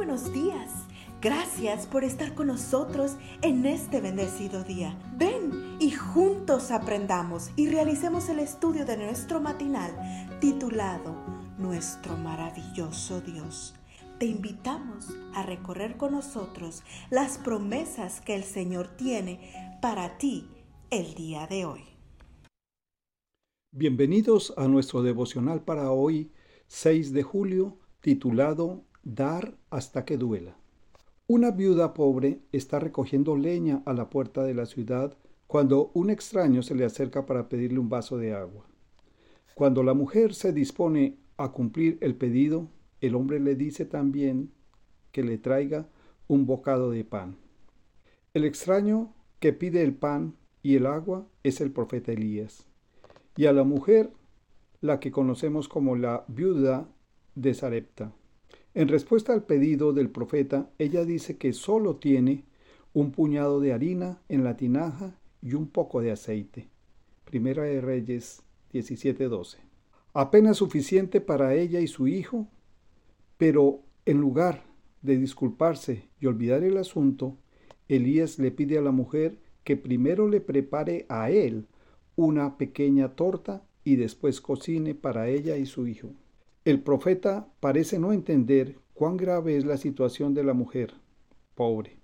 buenos días. Gracias por estar con nosotros en este bendecido día. Ven y juntos aprendamos y realicemos el estudio de nuestro matinal titulado Nuestro maravilloso Dios. Te invitamos a recorrer con nosotros las promesas que el Señor tiene para ti el día de hoy. Bienvenidos a nuestro devocional para hoy, 6 de julio, titulado Dar hasta que duela. Una viuda pobre está recogiendo leña a la puerta de la ciudad cuando un extraño se le acerca para pedirle un vaso de agua. Cuando la mujer se dispone a cumplir el pedido, el hombre le dice también que le traiga un bocado de pan. El extraño que pide el pan y el agua es el profeta Elías. Y a la mujer, la que conocemos como la viuda de Sarepta. En respuesta al pedido del profeta, ella dice que solo tiene un puñado de harina en la tinaja y un poco de aceite. Primera de Reyes 17:12. Apenas suficiente para ella y su hijo, pero en lugar de disculparse y olvidar el asunto, Elías le pide a la mujer que primero le prepare a él una pequeña torta y después cocine para ella y su hijo. El profeta parece no entender cuán grave es la situación de la mujer, pobre.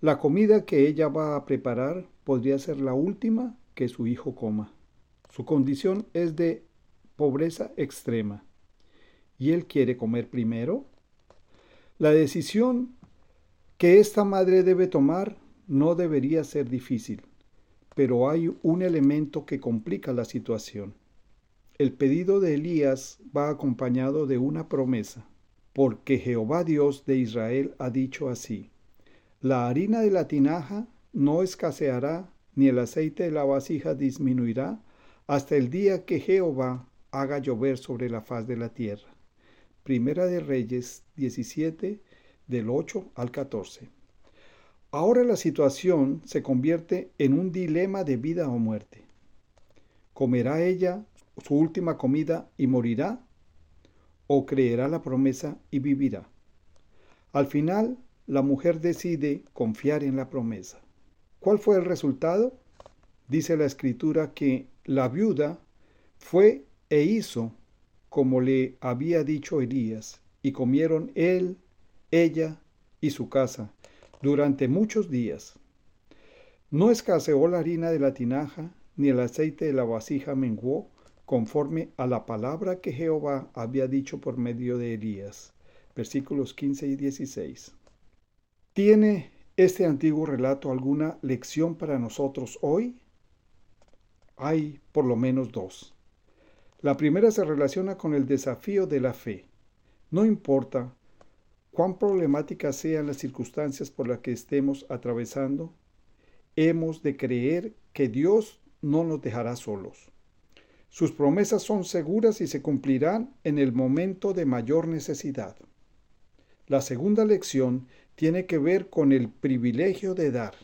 La comida que ella va a preparar podría ser la última que su hijo coma. Su condición es de pobreza extrema. ¿Y él quiere comer primero? La decisión que esta madre debe tomar no debería ser difícil, pero hay un elemento que complica la situación. El pedido de Elías va acompañado de una promesa, porque Jehová Dios de Israel ha dicho así, la harina de la tinaja no escaseará, ni el aceite de la vasija disminuirá, hasta el día que Jehová haga llover sobre la faz de la tierra. Primera de Reyes 17, del 8 al 14. Ahora la situación se convierte en un dilema de vida o muerte. ¿Comerá ella su última comida y morirá? ¿O creerá la promesa y vivirá? Al final, la mujer decide confiar en la promesa. ¿Cuál fue el resultado? Dice la escritura que la viuda fue e hizo como le había dicho Elías, y comieron él, ella y su casa durante muchos días. No escaseó la harina de la tinaja, ni el aceite de la vasija menguó, conforme a la palabra que Jehová había dicho por medio de Elías. Versículos 15 y 16. ¿Tiene este antiguo relato alguna lección para nosotros hoy? Hay por lo menos dos. La primera se relaciona con el desafío de la fe. No importa cuán problemáticas sean las circunstancias por las que estemos atravesando, hemos de creer que Dios no nos dejará solos. Sus promesas son seguras y se cumplirán en el momento de mayor necesidad. La segunda lección tiene que ver con el privilegio de dar.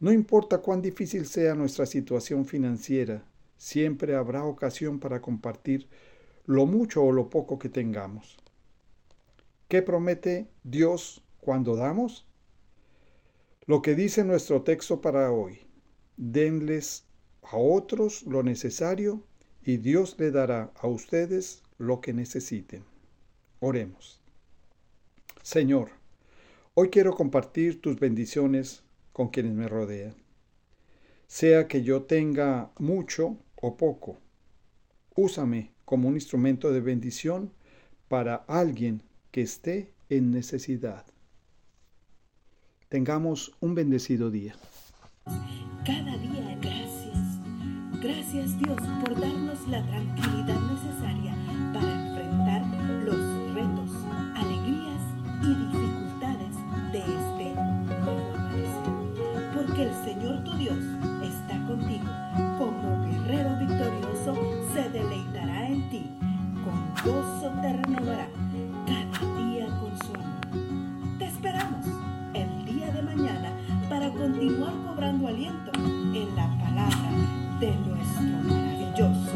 No importa cuán difícil sea nuestra situación financiera, siempre habrá ocasión para compartir lo mucho o lo poco que tengamos. ¿Qué promete Dios cuando damos? Lo que dice nuestro texto para hoy, denles a otros lo necesario y Dios le dará a ustedes lo que necesiten. Oremos. Señor, hoy quiero compartir tus bendiciones con quienes me rodean. Sea que yo tenga mucho o poco, úsame como un instrumento de bendición para alguien que esté en necesidad. Tengamos un bendecido día. Cada día Gracias Dios por darnos la tranquilidad necesaria para enfrentar los retos, alegrías y dificultades de este nuevo amanecer. Porque el Señor tu Dios está contigo. Como guerrero victorioso se deleitará en ti. Con gozo te renovará cada día con su amor. Te esperamos el día de mañana para continuar cobrando aliento de nuestro maravilloso.